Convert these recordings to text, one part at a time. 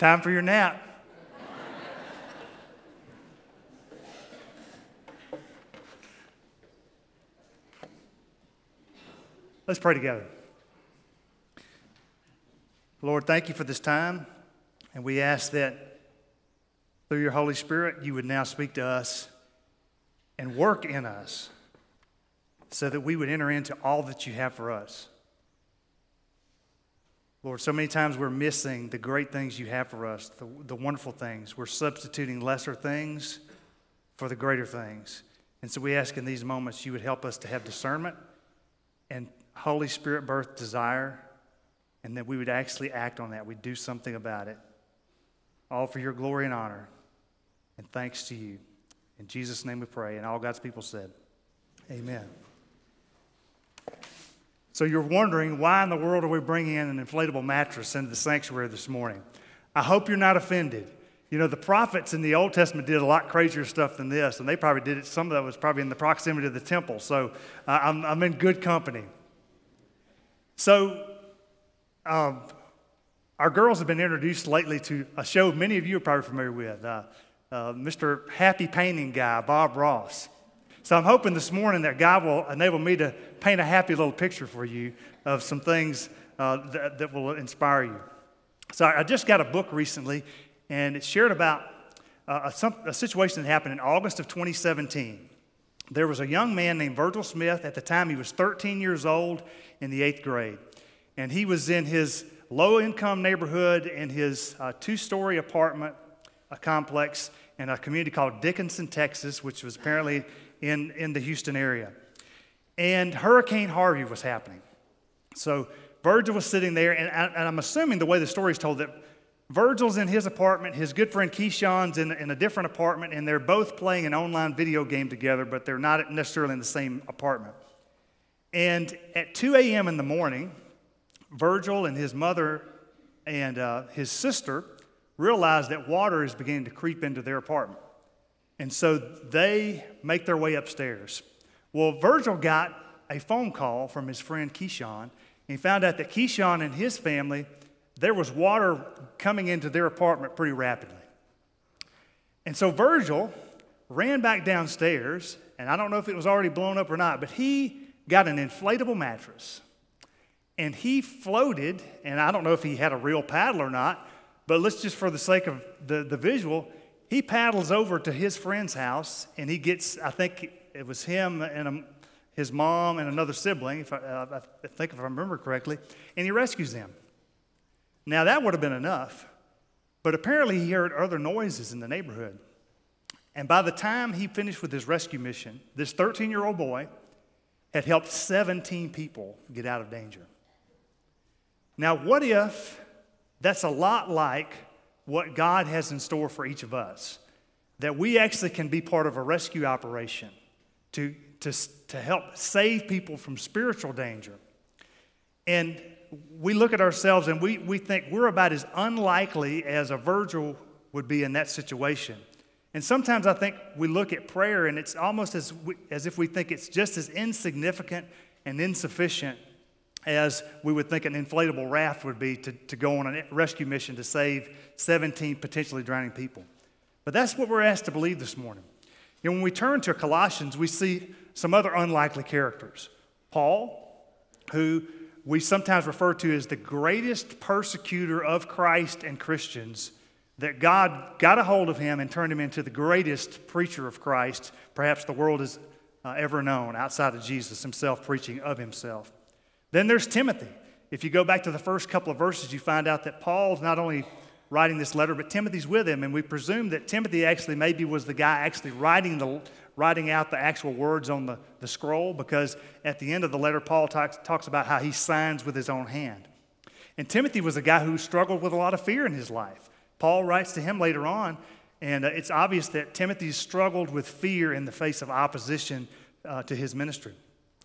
Time for your nap. Let's pray together. Lord, thank you for this time. And we ask that through your Holy Spirit, you would now speak to us and work in us so that we would enter into all that you have for us. Lord, so many times we're missing the great things you have for us, the, the wonderful things. We're substituting lesser things for the greater things. And so we ask in these moments you would help us to have discernment and Holy Spirit birth desire, and that we would actually act on that. We'd do something about it. All for your glory and honor. And thanks to you. In Jesus' name we pray. And all God's people said, Amen. So you're wondering why in the world are we bringing in an inflatable mattress into the sanctuary this morning? I hope you're not offended. You know, the prophets in the Old Testament did a lot crazier stuff than this, and they probably did it. Some of that was probably in the proximity of the temple. So uh, I'm, I'm in good company. So, um, our girls have been introduced lately to a show many of you are probably familiar with uh, uh, Mr. Happy Painting Guy, Bob Ross. So, I'm hoping this morning that God will enable me to paint a happy little picture for you of some things uh, that, that, will inspire you. So, I just got a book recently, and it shared about uh, a, a situation that happened in August of 2017 there was a young man named Virgil Smith. At the time, he was 13 years old in the eighth grade. And he was in his low income neighborhood in his uh, two story apartment a complex in a community called Dickinson, Texas, which was apparently in, in the Houston area. And Hurricane Harvey was happening. So Virgil was sitting there, and, I, I'm assuming the way the story is told that Virgil's in his apartment, his good friend Keyshawn's in, in a different apartment, and they're both playing an online video game together, but they're not necessarily in the same apartment. And at 2 a.m. in the morning, Virgil and his mother and uh, his sister realize that water is beginning to creep into their apartment. And so they make their way upstairs. Well, Virgil got a phone call from his friend Keyshawn, and he found out that Keyshawn and his family there was water coming into their apartment pretty rapidly. And so Virgil ran back downstairs, and I don't know if it was already blown up or not, but he got an inflatable mattress. And he floated, and I don't know if he had a real paddle or not, but let's just for the sake of the, the visual, he paddles over to his friend's house, and he gets, I think it was him and a, his mom and another sibling, if I, uh, I think if I remember correctly, and he rescues them. Now, that would have been enough, but apparently he heard other noises in the neighborhood. And by the time he finished with his rescue mission, this 13 year old boy had helped 17 people get out of danger. Now, what if that's a lot like what God has in store for each of us? That we actually can be part of a rescue operation to, to, to help save people from spiritual danger. And we look at ourselves and we, we think we're about as unlikely as a Virgil would be in that situation. And sometimes I think we look at prayer and it's almost as, we, as if we think it's just as insignificant and insufficient as we would think an inflatable raft would be to, to go on a rescue mission to save 17 potentially drowning people. But that's what we're asked to believe this morning. Know, when we turn to Colossians, we see some other unlikely characters. Paul, who we sometimes refer to as the greatest persecutor of Christ and Christians, that God got a hold of him and turned him into the greatest preacher of Christ perhaps the world has uh, ever known outside of Jesus himself preaching of himself. Then there's Timothy. If you go back to the first couple of verses, you find out that Paul's not only writing this letter, but Timothy's with him. And we presume that Timothy actually maybe was the guy actually writing the, writing out the actual words on the, the scroll because at the end of the letter, Paul talks, talks about how he signs with his own hand. And Timothy was a guy who struggled with a lot of fear in his life. Paul writes to him later on, and uh, it's obvious that Timothy struggled with fear in the face of opposition uh, to his ministry.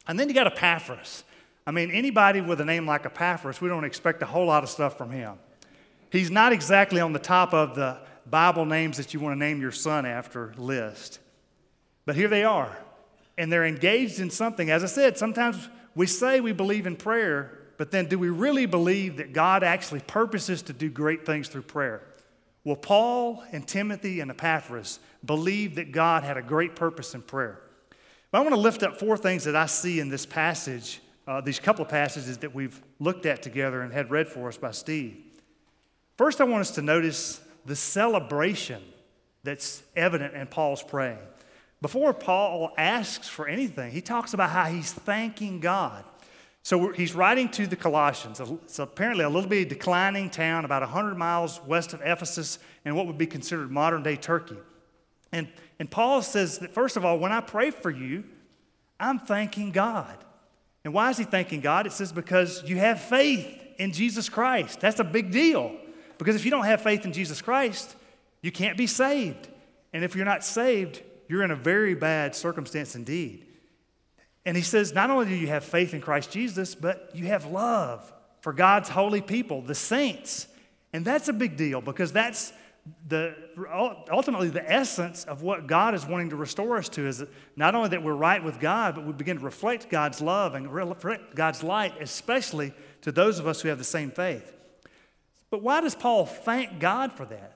And then you got Epaphras. I mean, anybody with a name like Epaphras, we don't expect a whole lot of stuff from him. He's not exactly on the top of the Bible names that you want to name your son after list. But here they are, and they're engaged in something. As I said, sometimes we say we believe in prayer, but then do we really believe that God actually purposes to do great things through prayer? Well, Paul and Timothy and Epaphras believed that God had a great purpose in prayer. But I want to lift up four things that I see in this passage, uh, these couple of passages that we've looked at together and had read for us by Steve. First, I want us to notice the celebration that's evident in Paul's praying. Before Paul asks for anything, he talks about how he's thanking God. So he's writing to the Colossians. It's apparently a little bit declining town, about 100 miles west of Ephesus, in what would be considered modern day Turkey. And, and Paul says that, first of all, when I pray for you, I'm thanking God. And why is he thanking God? It says because you have faith in Jesus Christ. That's a big deal. Because if you don't have faith in Jesus Christ, you can't be saved. And if you're not saved, you're in a very bad circumstance indeed. And he says, not only do you have faith in Christ Jesus, but you have love for God's holy people, the saints. And that's a big deal because that's the ultimately the essence of what God is wanting to restore us to is not only that we're right with God, but we begin to reflect God's love and reflect God's light, especially to those of us who have the same faith. But why does Paul thank God for that?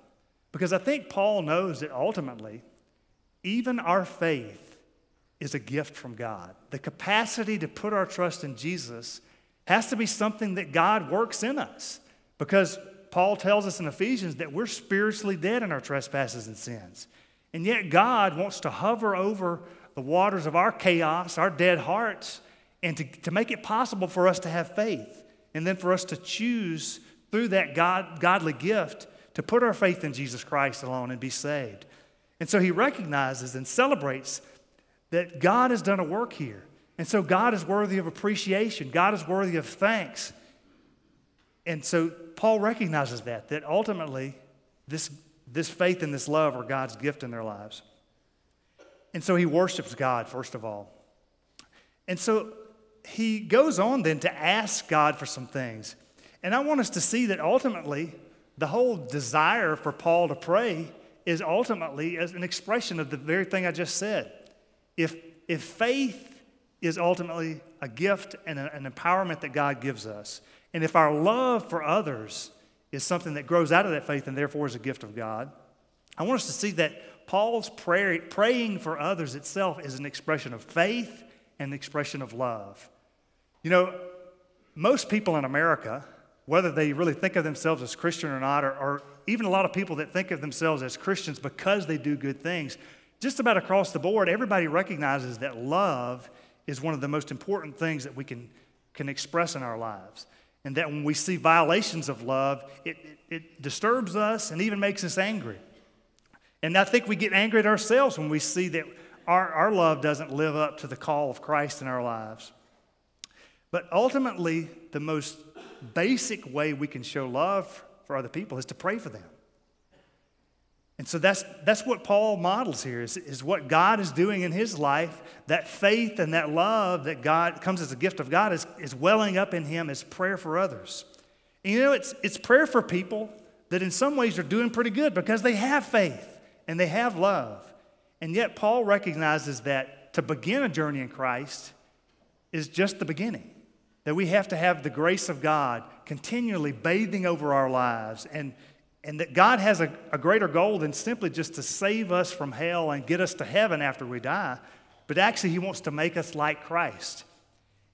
Because I think Paul knows that ultimately even our faith is a gift from God. The capacity to put our trust in Jesus has to be something that God works in us because Paul tells us in Ephesians that we're spiritually dead in our trespasses and sins. And yet, God wants to hover over the waters of our chaos, our dead hearts, and to, to make it possible for us to have faith. And then for us to choose through that God, godly gift to put our faith in Jesus Christ alone and be saved. And so he recognizes and celebrates that God has done a work here. And so God is worthy of appreciation, God is worthy of thanks. And so Paul recognizes that, that ultimately this, this faith and this love are God's gift in their lives. And so he worships God, first of all. And so he goes on then to ask God for some things. And I want us to see that ultimately the whole desire for Paul to pray is ultimately as an expression of the very thing I just said. If, if faith is ultimately a gift and a, an empowerment that God gives us, and if our love for others is something that grows out of that faith and therefore is a gift of God, I want us to see that Paul's prayer, praying for others itself is an expression of faith and an expression of love. You know, most people in America, whether they really think of themselves as Christian or not, or, or even a lot of people that think of themselves as Christians because they do good things, just about across the board, everybody recognizes that love is one of the most important things that we can, can express in our lives. And that when we see violations of love, it, it, it disturbs us and even makes us angry. And I think we get angry at ourselves when we see that our, our love doesn't live up to the call of Christ in our lives. But ultimately, the most basic way we can show love for other people is to pray for them. And so that's, that's what Paul models here is, is what God is doing in his life. That faith and that love that God comes as a gift of God is, is welling up in him as prayer for others. And you know, it's, it's prayer for people that in some ways are doing pretty good because they have faith and they have love. And yet, Paul recognizes that to begin a journey in Christ is just the beginning that we have to have the grace of God continually bathing over our lives and, and that God has a, a greater goal than simply just to save us from hell and get us to heaven after we die, but actually, He wants to make us like Christ.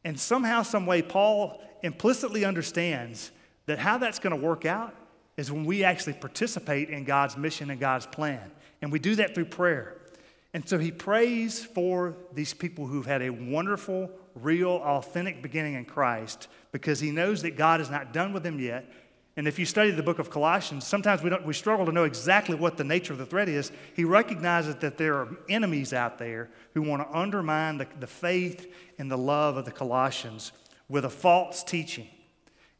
And somehow, some way, Paul implicitly understands that how that's going to work out is when we actually participate in God's mission and God's plan. And we do that through prayer. And so he prays for these people who've had a wonderful, real, authentic beginning in Christ because he knows that God is not done with them yet. And if you study the book of Colossians, sometimes we, don't, we struggle to know exactly what the nature of the threat is. He recognizes that there are enemies out there who want to undermine the, the faith and the love of the Colossians with a false teaching.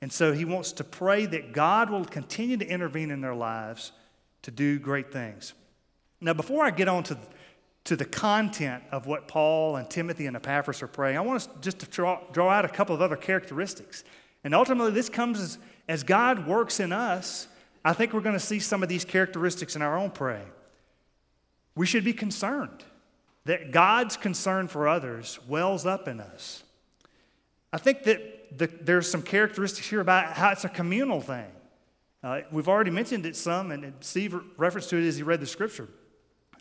And so he wants to pray that God will continue to intervene in their lives to do great things. Now, before I get on to to the content of what Paul and Timothy and Epaphras are praying, I want us just to draw, draw out a couple of other characteristics. And ultimately, this comes as, as God works in us. I think we're going to see some of these characteristics in our own praying. We should be concerned that God's concern for others wells up in us. I think that the, there's some characteristics here about how it's a communal thing. Uh, we've already mentioned it some, and Steve referenced to it as he read the scripture.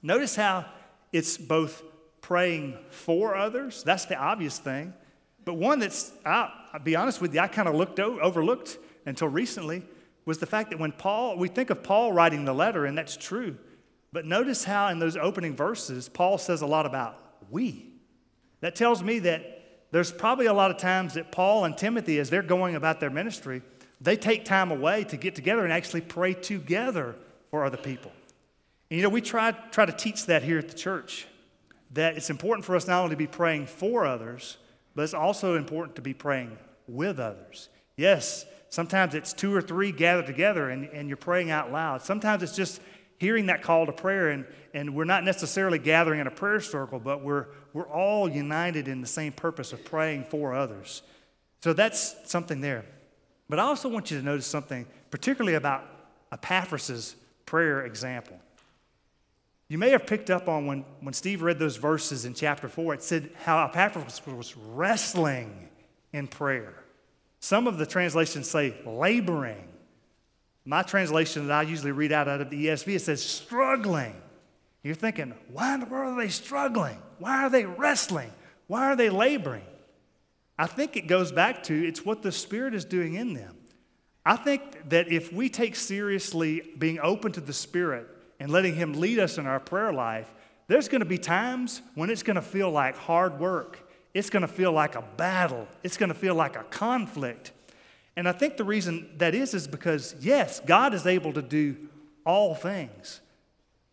Notice how it's both praying for others, that's the obvious thing, but one that's, I'll, I'll be honest with you, I kind of looked overlooked until recently was the fact that when Paul, we think of Paul writing the letter, and that's true, but notice how in those opening verses, Paul says a lot about we. That tells me that there's probably a lot of times that Paul and Timothy, as they're going about their ministry, they take time away to get together and actually pray together for other people. And you know, we try, try to teach that here at the church that it's important for us not only to be praying for others, but it's also important to be praying with others. Yes, sometimes it's two or three gathered together and, and you're praying out loud. Sometimes it's just hearing that call to prayer, and, and we're not necessarily gathering in a prayer circle, but we're, we're all united in the same purpose of praying for others. So that's something there. But I also want you to notice something, particularly about Epaphras' prayer example. You may have picked up on when, when Steve read those verses in chapter 4, it said how Epaphras was wrestling in prayer. Some of the translations say laboring. My translation that I usually read out, out of the ESV, it says struggling. You're thinking, why in the world are they struggling? Why are they wrestling? Why are they laboring? I think it goes back to it's what the Spirit is doing in them. I think that if we take seriously being open to the Spirit and letting Him lead us in our prayer life, there's going to be times when it's going to feel like hard work. It's going to feel like a battle. It's going to feel like a conflict. And I think the reason that is is because, yes, God is able to do all things.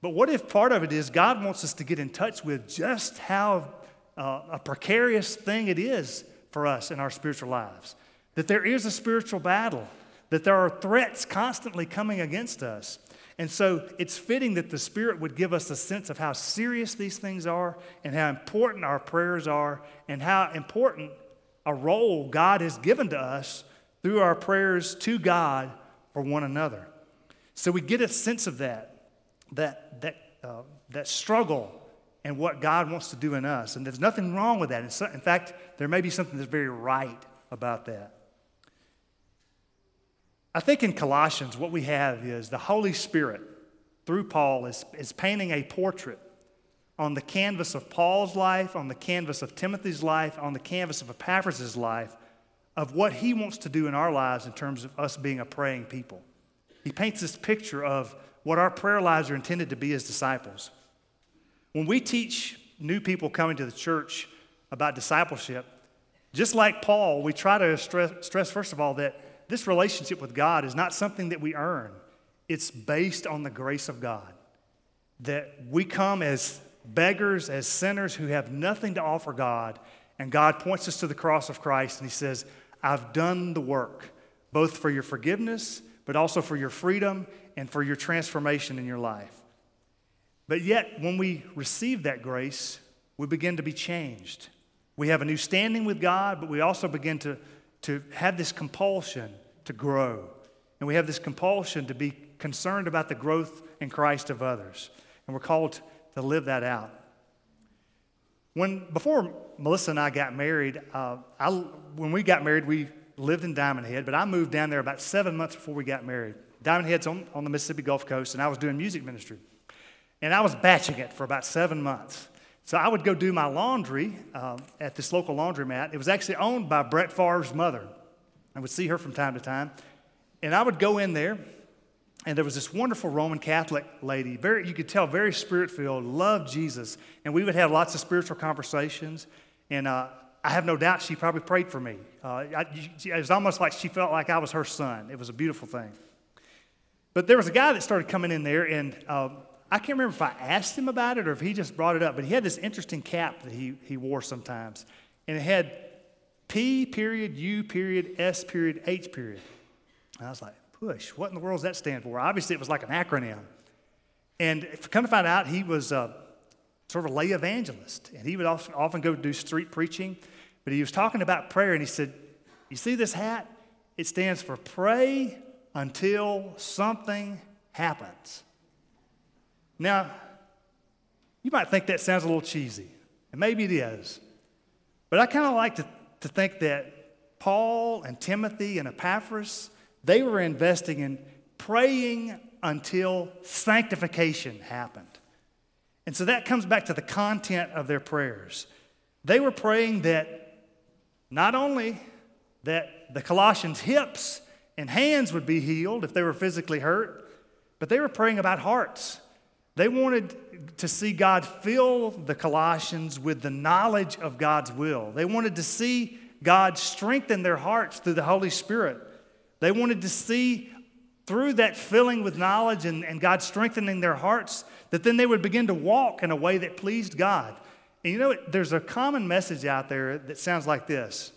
But what if part of it is God wants us to get in touch with just how uh, a precarious thing it is for us in our spiritual lives? That there is a spiritual battle, that there are threats constantly coming against us. And so it's fitting that the Spirit would give us a sense of how serious these things are and how important our prayers are and how important a role God has given to us through our prayers to God for one another. So we get a sense of that, that, that, uh, that struggle and what God wants to do in us. And there's nothing wrong with that. In fact, there may be something that's very right about that. I think in Colossians, what we have is the Holy Spirit, through Paul, is, is painting a portrait on the canvas of Paul's life, on the canvas of Timothy's life, on the canvas of Epaphras' life, of what he wants to do in our lives in terms of us being a praying people. He paints this picture of what our prayer lives are intended to be as disciples. When we teach new people coming to the church about discipleship, just like Paul, we try to stress, stress, first of all, that this relationship with God is not something that we earn, it's based on the grace of God. That we come as beggars, as sinners who have nothing to offer God, and God points us to the cross of Christ and He says, I've done the work, both for your forgiveness, but also for your freedom and for your transformation in your life. But yet, when we receive that grace, we begin to be changed. We have a new standing with God, but we also begin to, to have this compulsion to grow. And we have this compulsion to be concerned about the growth in Christ of others. And we're called to live that out. When, before Melissa and I got married, uh, I, when we got married, we lived in Diamondhead, but I moved down there about seven months before we got married. Diamondhead's on, on the Mississippi Gulf Coast, and I was doing music ministry. And I was batching it for about seven months. So I would go do my laundry uh, at this local laundromat. It was actually owned by Brett Favre's mother. I would see her from time to time. And I would go in there, and there was this wonderful Roman Catholic lady, very, you could tell, very spirit filled, loved Jesus. And we would have lots of spiritual conversations. And uh, I have no doubt she probably prayed for me. Uh, I, it was almost like she felt like I was her son. It was a beautiful thing. But there was a guy that started coming in there, and uh, I can't remember if I asked him about it or if he just brought it up, but he had this interesting cap that he, he wore sometimes. And it had P period, U period, S period, H period. And I was like, push, what in the world does that stand for? Obviously, it was like an acronym. And come to find out, he was uh, sort of a lay evangelist. And he would often, often go do street preaching. But he was talking about prayer, and he said, You see this hat? It stands for pray until something happens. Now, you might think that sounds a little cheesy, and maybe it is. But I kind of like to, to think that Paul and Timothy and Epaphras, they were investing in praying until sanctification happened. And so that comes back to the content of their prayers. They were praying that not only that the Colossians' hips and hands would be healed if they were physically hurt, but they were praying about hearts. They wanted to see God fill the Colossians with the knowledge of God's will. They wanted to see God strengthen their hearts through the Holy Spirit. They wanted to see through that filling with knowledge and, and God strengthening their hearts that then they would begin to walk in a way that pleased God. And you know, there's a common message out there that sounds like this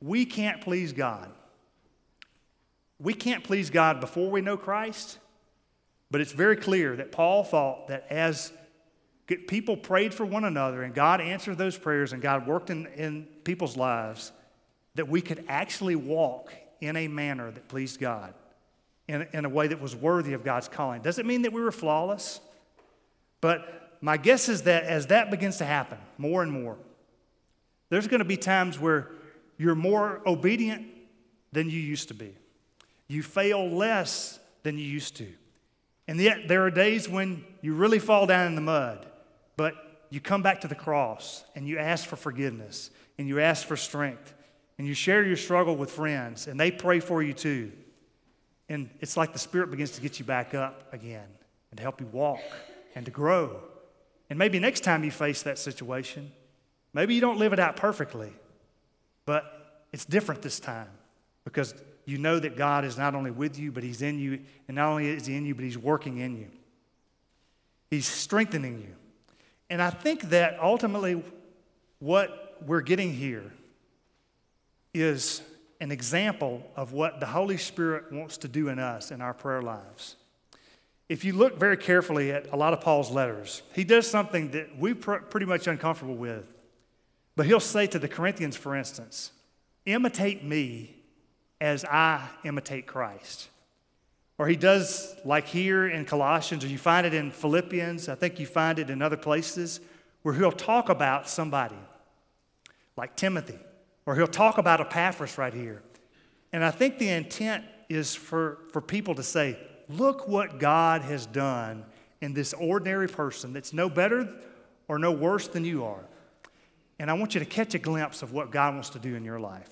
We can't please God. We can't please God before we know Christ, but it's very clear that Paul thought that as people prayed for one another and God answered those prayers and God worked in, in people's lives, that we could actually walk in a manner that pleased God, in, in a way that was worthy of God's calling. Does it mean that we were flawless? But my guess is that as that begins to happen more and more, there's going to be times where you're more obedient than you used to be. You fail less than you used to. And yet, there are days when you really fall down in the mud, but you come back to the cross and you ask for forgiveness and you ask for strength and you share your struggle with friends and they pray for you too. And it's like the Spirit begins to get you back up again and to help you walk and to grow. And maybe next time you face that situation, maybe you don't live it out perfectly, but it's different this time because you know that God is not only with you, but He's in you. And not only is He in you, but He's working in you. He's strengthening you. And I think that ultimately what we're getting here is an example of what the Holy Spirit wants to do in us in our prayer lives. If you look very carefully at a lot of Paul's letters, he does something that we're pretty much uncomfortable with. But he'll say to the Corinthians, for instance, imitate me as I imitate Christ. Or he does like here in Colossians, or you find it in Philippians, I think you find it in other places, where he'll talk about somebody like Timothy, or he'll talk about Epaphras right here. And I think the intent is for, for people to say, look what God has done in this ordinary person that's no better or no worse than you are. And I want you to catch a glimpse of what God wants to do in your life.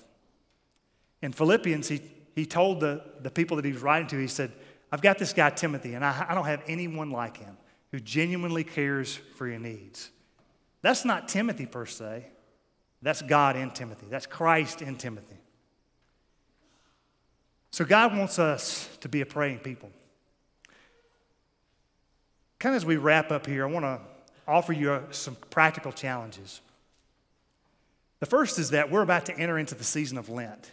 In Philippians, he, he told the, the people that he was writing to, he said, I've got this guy, Timothy, and I, I don't have anyone like him who genuinely cares for your needs. That's not Timothy per se. That's God in Timothy. That's Christ in Timothy. So God wants us to be a praying people kind of as we wrap up here, I want to offer you uh, some practical challenges. The first is that we're about to enter into the season of Lent.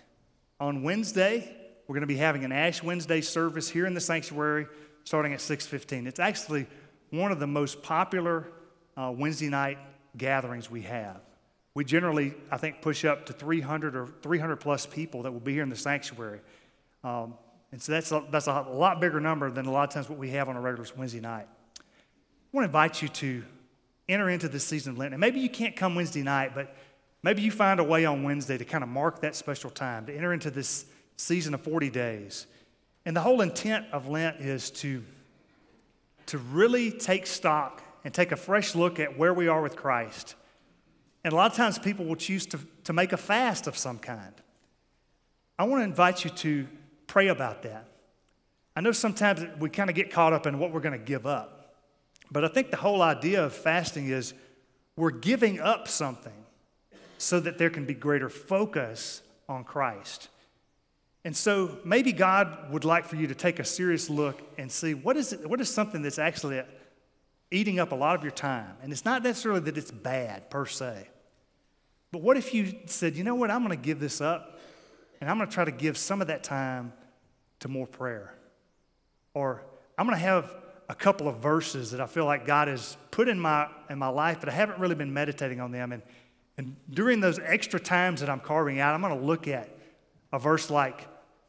On Wednesday, we're going to be having an Ash Wednesday service here in the sanctuary starting at 6:15. It's actually one of the most popular uh, Wednesday night gatherings we have. We generally, I think, push up to 300 or 300 plus people that will be here in the sanctuary. Um, and so that's a, that's a lot bigger number than a lot of times what we have on a regular Wednesday night. I want to invite you to enter into this season of Lent. And maybe you can't come Wednesday night, but maybe you find a way on Wednesday to kind of mark that special time, to enter into this season of 40 days. And the whole intent of Lent is to, to really take stock and take a fresh look at where we are with Christ. And a lot of times people will choose to, to make a fast of some kind. I want to invite you to pray about that. I know sometimes we kind of get caught up in what we're going to give up. But I think the whole idea of fasting is we're giving up something so that there can be greater focus on Christ. And so maybe God would like for you to take a serious look and see what is, it, what is something that's actually eating up a lot of your time. And it's not necessarily that it's bad per se. But what if you said, you know what, I'm going to give this up and I'm going to try to give some of that time to more prayer? Or I'm going to have a couple of verses that I feel like God has put in my, in my life, but I haven't really been meditating on them. And, and during those extra times that I'm carving out, I'm going to look at a verse like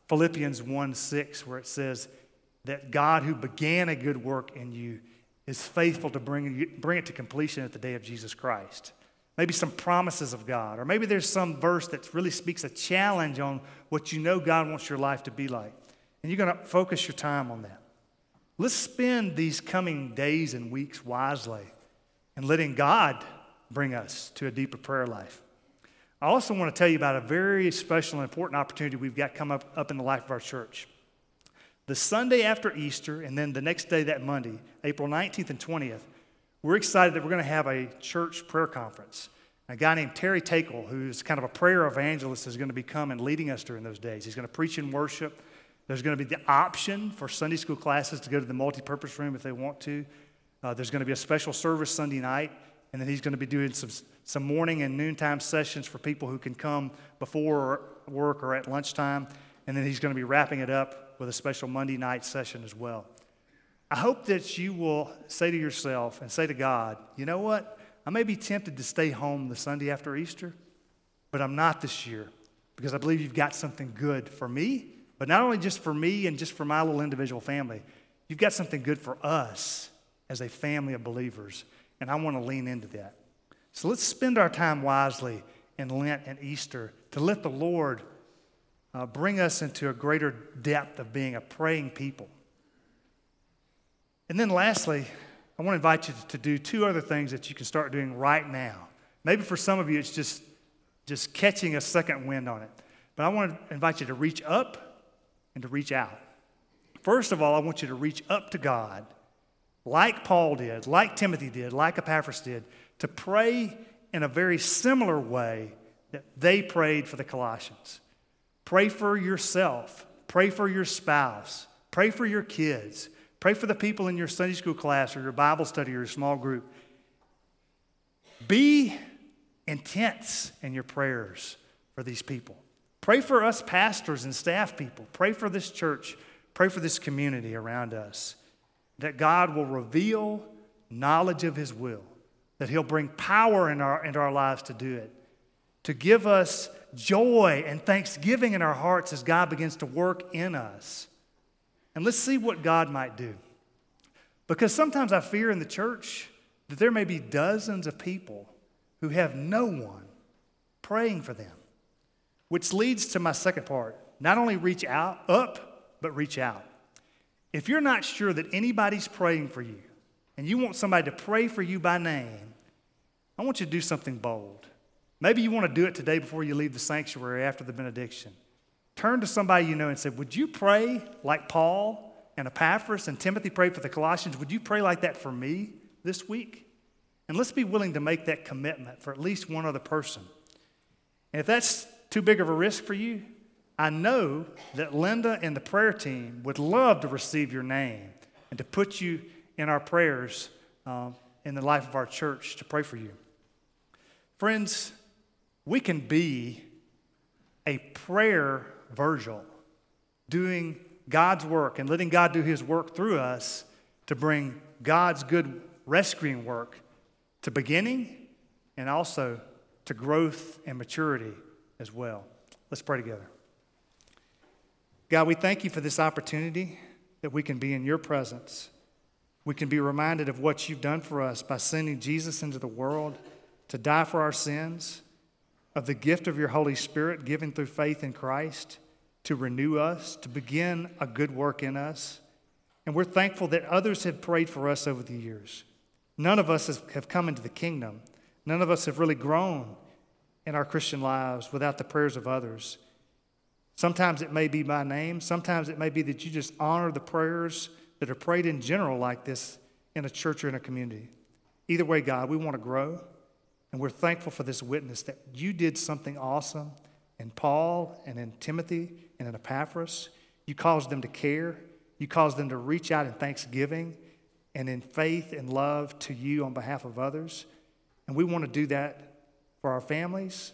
Philippians 1 6, where it says that God who began a good work in you is faithful to bring, bring it to completion at the day of Jesus Christ. Maybe some promises of God, or maybe there's some verse that really speaks a challenge on what you know God wants your life to be like. and you're going to focus your time on that. Let's spend these coming days and weeks wisely and letting God bring us to a deeper prayer life. I also want to tell you about a very special and important opportunity we've got come up, up in the life of our church. The Sunday after Easter, and then the next day, that Monday, April 19th and 20th, we're excited that we're going to have a church prayer conference. A guy named Terry Teykl, who's kind of a prayer evangelist, is going to be coming leading us during those days. He's going to preach in worship. There's going to be the option for Sunday school classes to go to the multipurpose room if they want to. Uh, there's going to be a special service Sunday night, and then he's going to be doing some, some morning and noontime sessions for people who can come before work or at lunchtime. And then he's going to be wrapping it up with a special Monday night session as well. I hope that you will say to yourself and say to God, you know what? I may be tempted to stay home the Sunday after Easter, but I'm not this year because I believe you've got something good for me, but not only just for me and just for my little individual family, you've got something good for us as a family of believers, and I want to lean into that. So let's spend our time wisely in Lent and Easter to let the Lord uh, bring us into a greater depth of being a praying people. And then lastly, I want to invite you to do two other things that you can start doing right now. Maybe for some of you, it's just, just catching a second wind on it. But I want to invite you to reach up and to reach out. First of all, I want you to reach up to God, like Paul did, like Timothy did, like Epaphras did, to pray in a very similar way that they prayed for the Colossians. Pray for yourself, pray for your spouse, pray for your kids, pray for the people in your Sunday school class or your Bible study or your small group. Be intense in your prayers for these people. Pray for us pastors and staff people. Pray for this church. Pray for this community around us. That God will reveal knowledge of His will, that He'll bring power in our, into our lives to do it, to give us joy and thanksgiving in our hearts as God begins to work in us. And let's see what God might do. Because sometimes I fear in the church that there may be dozens of people who have no one praying for them, which leads to my second part. Not only reach out, up, but reach out. If you're not sure that anybody's praying for you and you want somebody to pray for you by name, I want you to do something bold. Maybe you want to do it today before you leave the sanctuary after the benediction. Turn to somebody you know and say, Would you pray like Paul and Epaphras and Timothy prayed for the Colossians? Would you pray like that for me this week? And let's be willing to make that commitment for at least one other person. And if that's too big of a risk for you, I know that Linda and the prayer team would love to receive your name and to put you in our prayers um, in the life of our church to pray for you. Friends, we can be a prayer Virgil, doing God's work and letting God do his work through us to bring God's good rescuing work to beginning and also to growth and maturity as well. Let's pray together. God, we thank you for this opportunity that we can be in your presence. We can be reminded of what you've done for us by sending Jesus into the world to die for our sins, of the gift of your Holy Spirit given through faith in Christ to renew us, to begin a good work in us. And we're thankful that others have prayed for us over the years. None of us have come into the kingdom. None of us have really grown in our Christian lives without the prayers of others. Sometimes it may be by name, sometimes it may be that you just honor the prayers that are prayed in general like this in a church or in a community. Either way, God, we want to grow, and we're thankful for this witness that you did something awesome in Paul and in Timothy and in Epaphras. You caused them to care. You caused them to reach out in thanksgiving and in faith and love to you on behalf of others. And we want to do that for our families,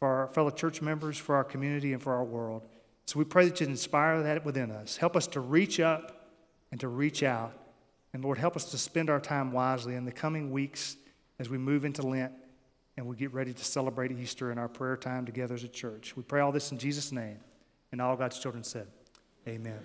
for our fellow church members, for our community, and for our world. So we pray that you inspire that within us. Help us to reach up and to reach out. And Lord, help us to spend our time wisely in the coming weeks as we move into Lent and we get ready to celebrate Easter in our prayer time together as a church. We pray all this in Jesus' name. And all God's children said, Amen.